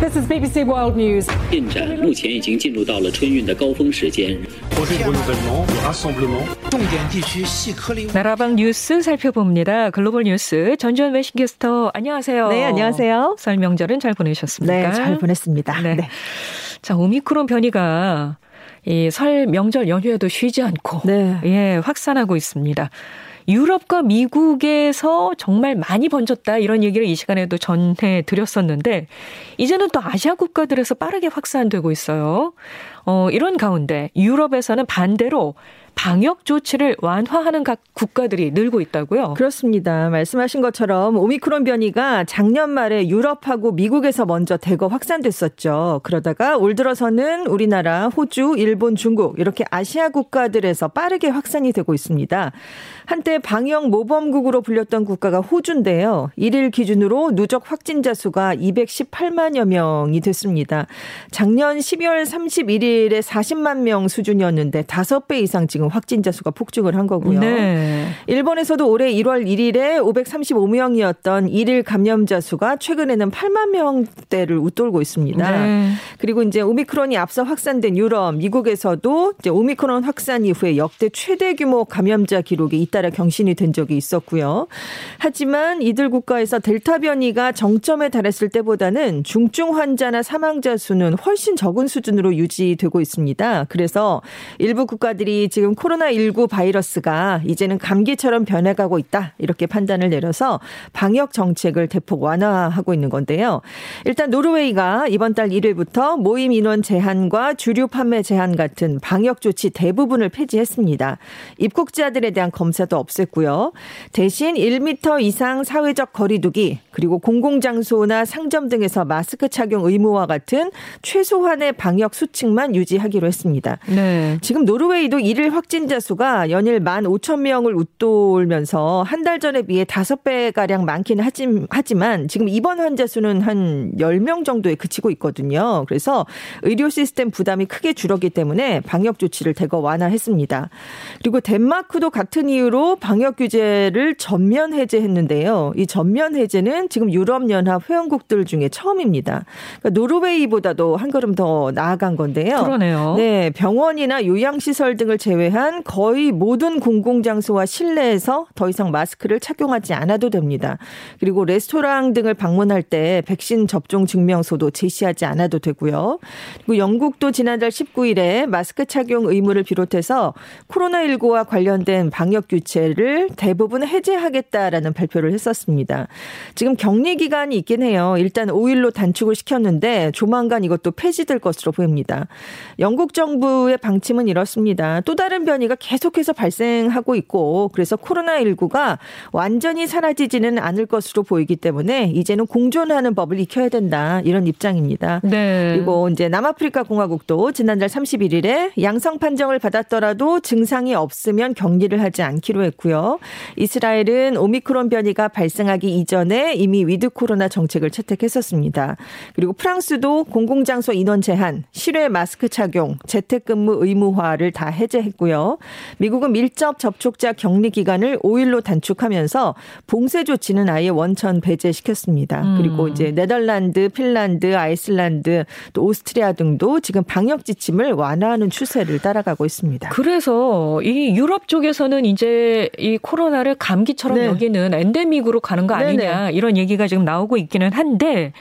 This is BBC World News. 进展目前已经进入到了春运的高峰时间。 나라방 뉴스 살펴봅니다. 글로벌 뉴스 전주현 외신캐스터 안녕하세요. 네, 안녕하세요. 설 명절은 잘 보내셨습니까? 네, 잘 보냈습니다. 네. 네. 자, 오미크론 변이가 이 설 명절 연휴에도 쉬지 않고 네. 예, 확산하고 있습니다. 유럽과 미국에서 정말 많이 번졌다 이런 얘기를 이 시간에도 전해 드렸었는데 이제는 또 아시아 국가들에서 빠르게 확산되고 있어요. 어, 이런 가운데 유럽에서는 반대로 방역 조치를 완화하는 각 국가들이 늘고 있다고요. 그렇습니다. 말씀하신 것처럼 오미크론 변이가 작년 말에 유럽하고 미국에서 먼저 대거 확산됐었죠. 그러다가 올 들어서는 우리나라, 호주, 일본, 중국 이렇게 아시아 국가들에서 빠르게 확산이 되고 있습니다. 한때 방역 모범국으로 불렸던 국가가 호주인데요. 1일 기준으로 누적 확진자 수가 218만여 명이 됐습니다. 작년 12월 31일에 40만 명 수준이었는데 5배 이상 지금 확진자 수가 폭증을 한 거고요. 네. 일본에서도 올해 1월 1일에 535명이었던 일일 감염자 수가 최근에는 8만 명대를 웃돌고 있습니다. 네. 그리고 이제 오미크론이 앞서 확산된 유럽, 미국에서도 이제 오미크론 확산 이후에 역대 최대 규모 감염자 기록이 잇따라 경신이 된 적이 있었고요. 하지만 이들 국가에서 델타 변이가 정점에 달했을 때보다는 중증 환자나 사망자 수는 훨씬 적은 수준으로 유지되고 있습니다. 그래서 일부 국가들이 지금 코로나19 바이러스가 이제는 감기처럼 변해가고 있다. 이렇게 판단을 내려서 방역 정책을 대폭 완화하고 있는 건데요. 일단 노르웨이가 이번 달 1일부터 모임 인원 제한과 주류 판매 제한 같은 방역 조치 대부분을 폐지했습니다. 입국자들에 대한 검사도 없앴고요. 대신 1m 이상 사회적 거리두기 그리고 공공장소나 상점 등에서 마스크 착용 의무와 같은 최소한의 방역 수칙만 유지하기로 했습니다. 네. 지금 노르웨이도 일일 확 진자 수가 연일 1만 5천 명을 웃돌면서 한 달 전에 비해 5배 가량 많기는 하지만 지금 입원 환자 수는 한 10명 정도에 그치고 있거든요. 그래서 의료 시스템 부담이 크게 줄었기 때문에 방역 조치를 대거 완화했습니다. 그리고 덴마크도 같은 이유로 방역 규제를 전면 해제했는데요. 이 전면 해제는 지금 유럽연합 회원국들 중에 처음입니다. 그러니까 노르웨이보다도 한 걸음 더 나아간 건데요. 그러네요. 네, 병원이나 요양시설 등을 제외 한 거의 모든 공공장소와 실내에서 더 이상 마스크를 착용하지 않아도 됩니다. 그리고 레스토랑 등을 방문할 때 백신 접종 증명서도 제시하지 않아도 되고요. 그리고 영국도 지난달 19일에 마스크 착용 의무를 비롯해서 코로나19와 관련된 방역 규제를 대부분 해제하겠다라는 발표를 했었습니다. 지금 격리 기간이 있긴 해요. 일단 5일로 단축을 시켰는데 조만간 이것도 폐지될 것으로 보입니다. 영국 정부의 방침은 이렇습니다. 또 다른 변이가 계속해서 발생하고 있고 그래서 코로나19가 완전히 사라지지는 않을 것으로 보이기 때문에 이제는 공존하는 법을 익혀야 된다. 이런 입장입니다. 네. 그리고 이제 남아프리카 공화국도 지난달 31일에 양성 판정을 받았더라도 증상이 없으면 격리를 하지 않기로 했고요. 이스라엘은 오미크론 변이가 발생하기 이전에 이미 위드 코로나 정책을 채택했었습니다. 그리고 프랑스도 공공장소 인원 제한, 실외 마스크 착용, 재택근무 의무화를 다 해제했고요. 미국은 밀접 접촉자 격리 기간을 5일로 단축하면서 봉쇄 조치는 아예 원천 배제시켰습니다. 음. 그리고 이제 네덜란드, 핀란드, 아이슬란드, 또 오스트리아 등도 지금 방역 지침을 완화하는 추세를 따라가고 있습니다. 그래서 이 유럽 쪽에서는 이제 이 코로나를 감기처럼 네. 여기는 엔데믹으로 가는 거 아니냐 네네. 이런 얘기가 지금 나오고 있기는 한데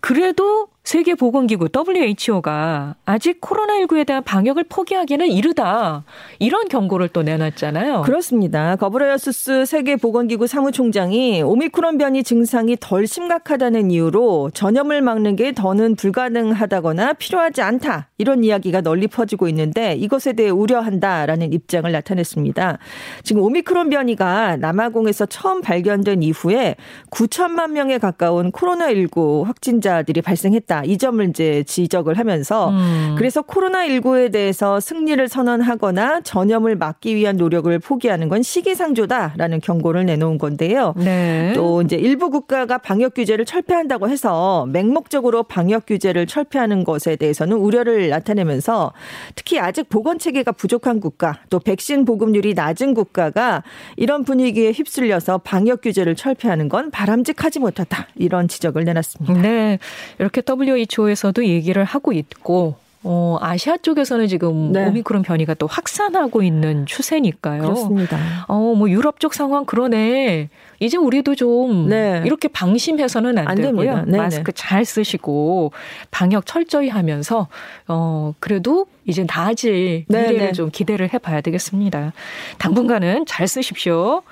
그래도 세계보건기구 WHO가 아직 코로나19에 대한 방역을 포기하기는 이르다. 이런 경고를 또 내놨잖아요. 그렇습니다. 거브레여수스 세계보건기구 사무총장이 오미크론 변이 증상이 덜 심각하다는 이유로 전염을 막는 게 더는 불가능하다거나 필요하지 않다. 이런 이야기가 널리 퍼지고 있는데 이것에 대해 우려한다라는 입장을 나타냈습니다. 지금 오미크론 변이가 남아공에서 처음 발견된 이후에 9천만 명에 가까운 코로나19 확진자들이 발생했다. 이 점을 이제 지적을 하면서 음. 그래서 코로나19에 대해서 승리를 선언하거나 전염을 막기 위한 노력을 포기하는 건 시기상조다라는 경고를 내놓은 건데요. 네. 또 이제 일부 국가가 방역 규제를 철폐한다고 해서 맹목적으로 방역 규제를 철폐하는 것에 대해서는 우려를 나타내면서 특히 아직 보건 체계가 부족한 국가 또 백신 보급률이 낮은 국가가 이런 분위기에 휩쓸려서 방역 규제를 철폐하는 건 바람직하지 못하다 이런 지적을 내놨습니다. 네. 이렇게 WHO에서도 얘기를 하고 있고 어, 아시아 쪽에서는 지금 네. 오미크론 변이가 또 확산하고 있는 추세니까요. 그렇습니다. 어, 뭐 유럽 쪽 상황 그러네. 이제 우리도 좀 네. 이렇게 방심해서는 안, 안 되고요. 마스크 잘 쓰시고 방역 철저히 하면서 어, 그래도 이제 나아질 네네. 미래를 좀 기대를 해 봐야 되겠습니다. 당분간은 잘 쓰십시오.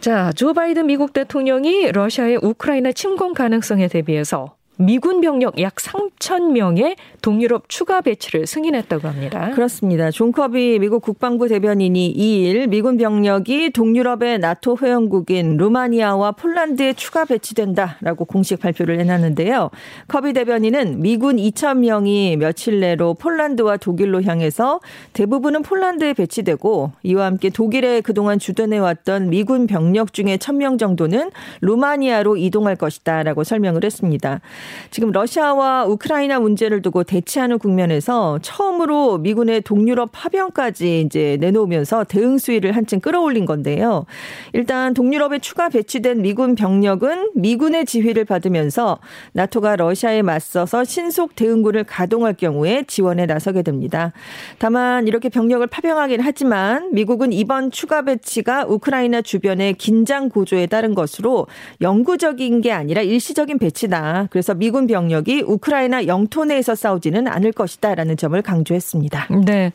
자, 조 바이든 미국 대통령이 러시아의 우크라이나 침공 가능성에 대비해서 미군 병력 약 3천 명의 동유럽 추가 배치를 승인했다고 합니다. 그렇습니다. 존 커비 미국 국방부 대변인이 2일 미군 병력이 동유럽의 나토 회원국인 루마니아와 폴란드에 추가 배치된다라고 공식 발표를 해놨는데요. 커비 대변인은 미군 2천 명이 며칠 내로 폴란드와 독일로 향해서 대부분은 폴란드에 배치되고 이와 함께 독일에 그동안 주둔해왔던 미군 병력 중에 1,000명 정도는 루마니아로 이동할 것이다라고 설명을 했습니다. 지금 러시아와 우크라이나 문제를 두고 대치하는 국면에서 처음으로 미군의 동유럽 파병까지 이제 내놓으면서 대응 수위를 한층 끌어올린 건데요. 일단 동유럽에 추가 배치된 미군 병력은 미군의 지휘를 받으면서 나토가 러시아에 맞서서 신속 대응군을 가동할 경우에 지원에 나서게 됩니다. 다만 이렇게 병력을 파병하긴 하지만 미국은 이번 추가 배치가 우크라이나 주변의 긴장 고조에 따른 것으로 영구적인 게 아니라 일시적인 배치다. 그래서 미군 병력이 우크라이나 영토 내에서 싸우지는 않을 것이다라는 점을 강조했습니다. 네.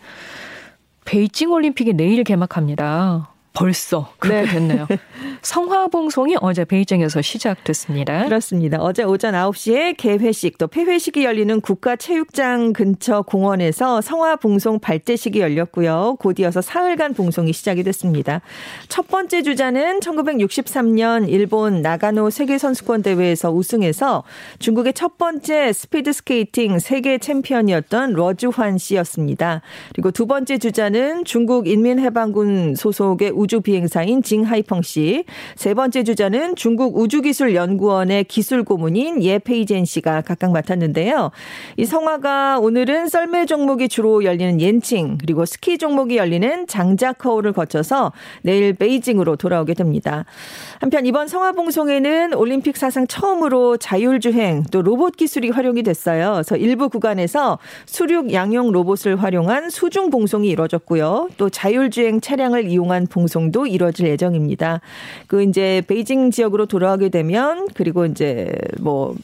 베이징 올림픽이 내일 개막합니다. 벌써 그렇게 네. 됐네요. 성화봉송이 어제 베이징에서 시작됐습니다. 그렇습니다. 어제 오전 9시에 개회식 또 폐회식이 열리는 국가체육장 근처 공원에서 성화봉송 발대식이 열렸고요. 곧 이어서 사흘간 봉송이 시작이 됐습니다. 첫 번째 주자는 1963년 일본 나가노 세계선수권 대회에서 우승해서 중국의 첫 번째 스피드 스케이팅 세계 챔피언이었던 뤄즈환 씨였습니다. 그리고 두 번째 주자는 중국 인민해방군 소속의 우주 비행사인 징하이펑 씨. 세 번째 주자는 중국 우주기술연구원의 기술 고문인 예페이젠 씨가 각각 맡았는데요. 이 성화가 오늘은 썰매 종목이 주로 열리는 옌칭 그리고 스키 종목이 열리는 장자커우를 거쳐서 내일 베이징으로 돌아오게 됩니다. 한편 이번 성화 봉송에는 올림픽 사상 처음으로 자율주행 또 로봇 기술이 활용이 됐어요. 그래서 일부 구간에서 수륙 양용 로봇을 활용한 수중 봉송이 이루어졌고요. 또 자율주행 차량을 이용한 봉송 방송도 이뤄질 예정입니다. 그 이제 베이징 지역으로 돌아가게 되면 그리고 이제 뭐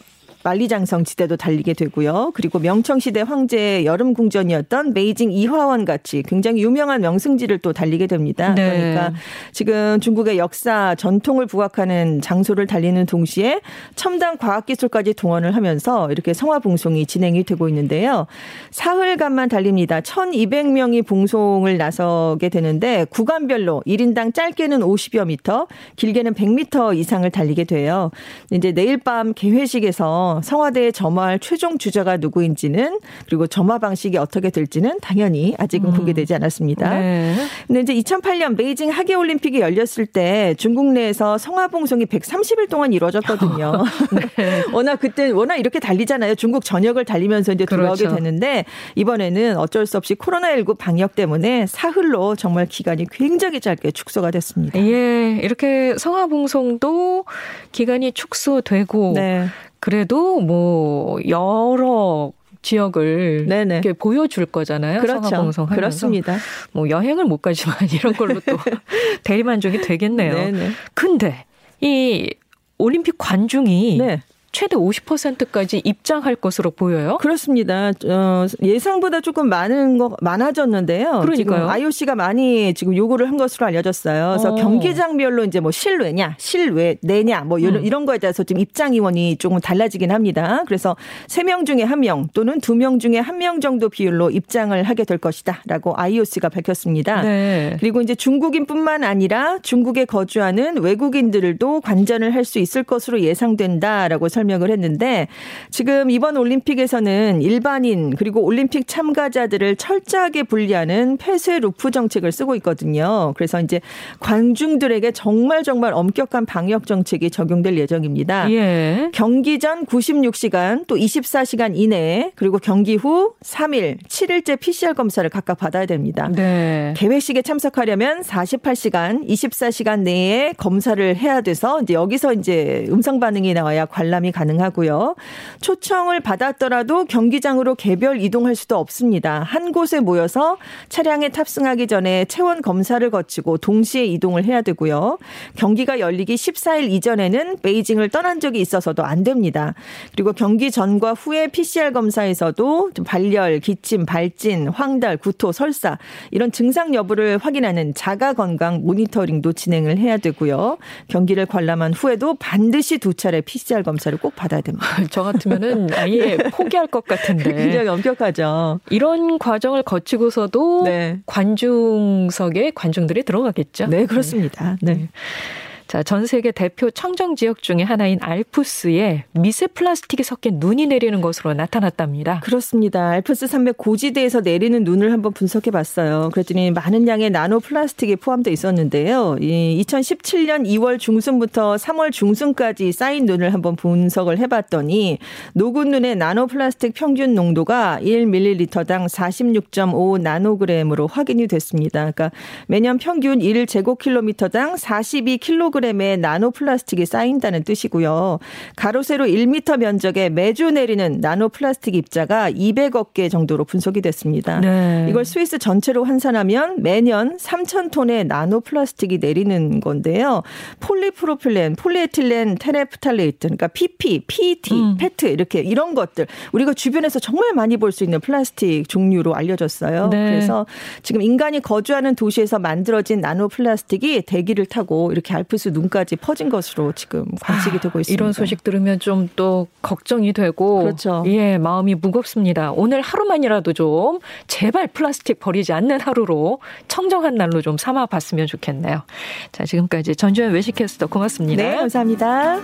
만리장성 지대도 달리게 되고요. 그리고 명청시대 황제의 여름 궁전이었던 베이징 이화원 같이 굉장히 유명한 명승지를 또 달리게 됩니다. 네. 그러니까 지금 중국의 역사 전통을 부각하는 장소를 달리는 동시에 첨단 과학기술까지 동원을 하면서 이렇게 성화봉송이 진행이 되고 있는데요. 사흘간만 달립니다. 1200명이 봉송을 나서게 되는데 구간별로 1인당 짧게는 50여 미터, 길게는 100미터 이상을 달리게 돼요. 이제 내일 밤 개회식에서 성화대에 점화할 최종 주자가 누구인지는 그리고 점화 방식이 어떻게 될지는 당연히 아직은 음. 공개되지 않았습니다. 네. 근데 이제 2008년 베이징 하계 올림픽이 열렸을 때 중국 내에서 성화 봉송이 130일 동안 이루어졌거든요. 네. 워낙 그때 워낙 이렇게 달리잖아요. 중국 전역을 달리면서 이제 돌아오게 그렇죠. 되는데 이번에는 어쩔 수 없이 코로나19 방역 때문에 사흘로 정말 기간이 굉장히 짧게 축소가 됐습니다. 예, 이렇게 성화 봉송도 기간이 축소되고 네. 그래도 뭐 여러 지역을 네네. 이렇게 보여줄 거잖아요. 그렇죠. 그렇습니다. 뭐 여행을 못 가지만 이런 걸로 또 대리만족이 되겠네요. 네네. 근데 이 올림픽 관중이 네. 최대 50%까지 입장할 것으로 보여요. 그렇습니다. 어, 예상보다 조금 많은 거 많아졌는데요. 그러니까요. IOC가 많이 지금 요구를 한 것으로 알려졌어요. 그래서 어. 경기장별로 이제 뭐 실외냐, 실외 내냐 뭐 이런, 음. 이런 거에 대해서 지금 입장 인원이 조금 달라지긴 합니다. 그래서 3명 중에 1명 또는 2명 중에 1명 정도 비율로 입장을 하게 될 것이다라고 IOC가 밝혔습니다. 네. 그리고 이제 중국인뿐만 아니라 중국에 거주하는 외국인들도 관전을 할 수 있을 것으로 예상된다라고 설명 설명을 했는데 지금 이번 올림픽에서는 일반인 그리고 올림픽 참가자들을 철저하게 분리하는 폐쇄 루프 정책을 쓰고 있거든요. 그래서 이제 관중들에게 정말 정말 엄격한 방역 정책이 적용될 예정입니다. 예. 경기 전 96시간 또 24시간 이내에 그리고 경기 후 3일, 7일째 PCR 검사를 각각 받아야 됩니다. 네. 개회식에 참석하려면 48시간, 24시간 내에 검사를 해야 돼서 이제 여기서 이제 음성 반응이 나와야 관람이 가능하고요. 초청을 받았더라도 경기장으로 개별 이동할 수도 없습니다. 한 곳에 모여서 차량에 탑승하기 전에 체온 검사를 거치고 동시에 이동을 해야 되고요. 경기가 열리기 14일 이전에는 베이징을 떠난 적이 있어서도 안 됩니다. 그리고 경기 전과 후에 PCR 검사에서도 발열, 기침, 발진, 황달, 구토, 설사 이런 증상 여부를 확인하는 자가 건강 모니터링도 진행을 해야 되고요. 경기를 관람한 후에도 반드시 두 차례 PCR 검사를 꼭 받아야 됩니다. 저 같으면은 아예 네. 포기할 것 같은데. 굉장히 엄격하죠. 이런 과정을 거치고서도 네. 관중석에 관중들이 들어가겠죠. 네, 그렇습니다. 네. 네. 자, 전 세계 대표 청정 지역 중에 하나인 알프스에 미세 플라스틱이 섞인 눈이 내리는 것으로 나타났답니다. 그렇습니다. 알프스 산맥 고지대에서 내리는 눈을 한번 분석해 봤어요. 그랬더니 많은 양의 나노 플라스틱이 포함되어 있었는데요. 이 2017년 2월 중순부터 3월 중순까지 쌓인 눈을 한번 분석을 해 봤더니 녹은 눈의 나노 플라스틱 평균 농도가 1ml당 46.5 나노그램으로 확인이 됐습니다. 그러니까 매년 평균 1제곱킬로미터당 42kg 1kg의 나노 플라스틱이 쌓인다는 뜻이고요. 가로 세로 1m 면적에 매주 내리는 나노 플라스틱 입자가 200억 개 정도로 분석이 됐습니다. 네. 이걸 스위스 전체로 환산하면 매년 3천 톤의 나노 플라스틱이 내리는 건데요. 폴리프로필렌, 폴리에틸렌 테레프탈레이트, 그러니까 PP, PET, 음. 페트 이렇게 이런 것들 우리가 주변에서 정말 많이 볼 수 있는 플라스틱 종류로 알려졌어요. 네. 그래서 지금 인간이 거주하는 도시에서 만들어진 나노 플라스틱이 대기를 타고 이렇게 알프스 뉴스 눈까지 퍼진 것으로 지금 관측이 아, 되고 있습니다. 이런 소식 들으면 좀 또 걱정이 되고 그렇죠. 예, 마음이 무겁습니다. 오늘 하루만이라도 좀 제발 플라스틱 버리지 않는 하루로 청정한 날로 좀 삼아 봤으면 좋겠네요. 자, 지금까지 전주현 외식캐스터 고맙습니다. 네, 감사합니다.